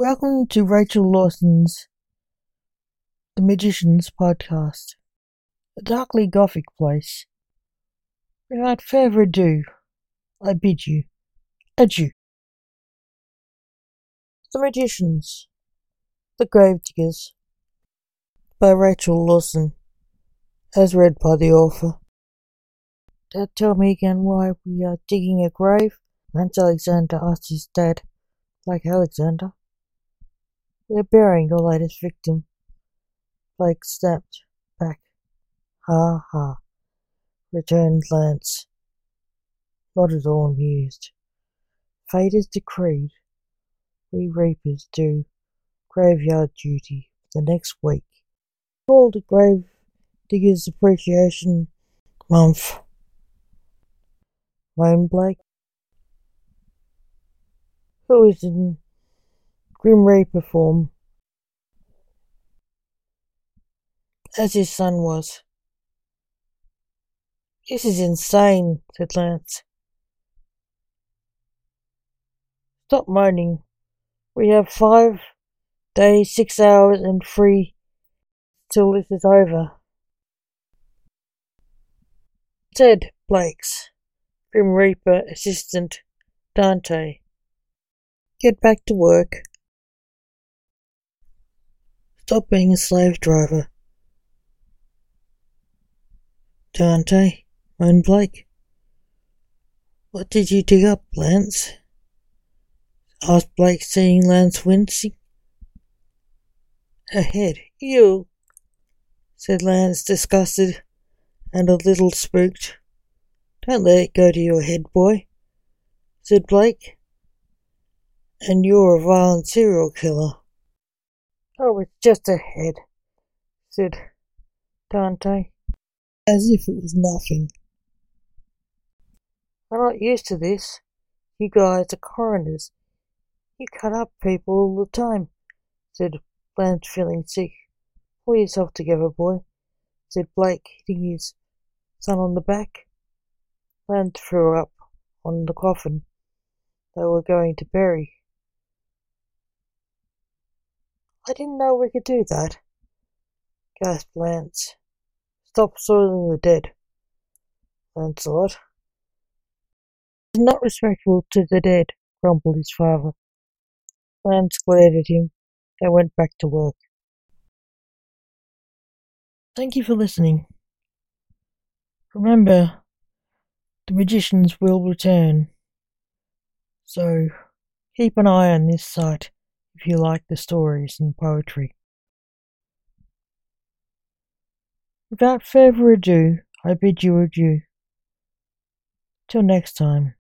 Welcome to Rachel Lawson's The Magicians podcast, a darkly gothic place. Without further ado, I bid you adieu. The Magicians, The Gravediggers, by Rachel Lawson, as read by the author. Dad, tell me again why we are digging a grave? Lance Alexander asked his dad, Blake Alexander. We're burying the latest victim. Blake snapped back. Ha ha, returned Lance, not at all amused. Fate is decreed. We reapers do graveyard duty for the next week. Called a Grave Diggers Appreciation Month. Moaned Blake. Who is in Grim Reaper form, as his son was. This is insane, said Lance. Stop moaning. We have five days, six hours, and three till this is over. Said Blake's Grim Reaper assistant Dante. Get back to work. Stop being a slave driver. Dante, moaned Blake. What did you dig up, Lance? asked Blake, seeing Lance wincing. A head. You, said Lance, disgusted and a little spooked. Don't let it go to your head, boy, said Blake. And you're a violent serial killer. Oh, it's just a head, said Dante, as if it was nothing. I'm not used to this. You guys are coroners. You cut up people all the time, said Lance, feeling sick. Pull yourself together, boy, said Blake, hitting his son on the back. Lance threw up on the coffin they were going to bury. I didn't know we could do that, gasped Lance. Stop soiling the dead, Lancelot. It's not respectful to the dead, grumbled his father. Lance glared at him. They went back to work. Thank you for listening. Remember, the magicians will return. So, keep an eye on this site if you like the stories and poetry. Without further ado, I bid you adieu. Till next time.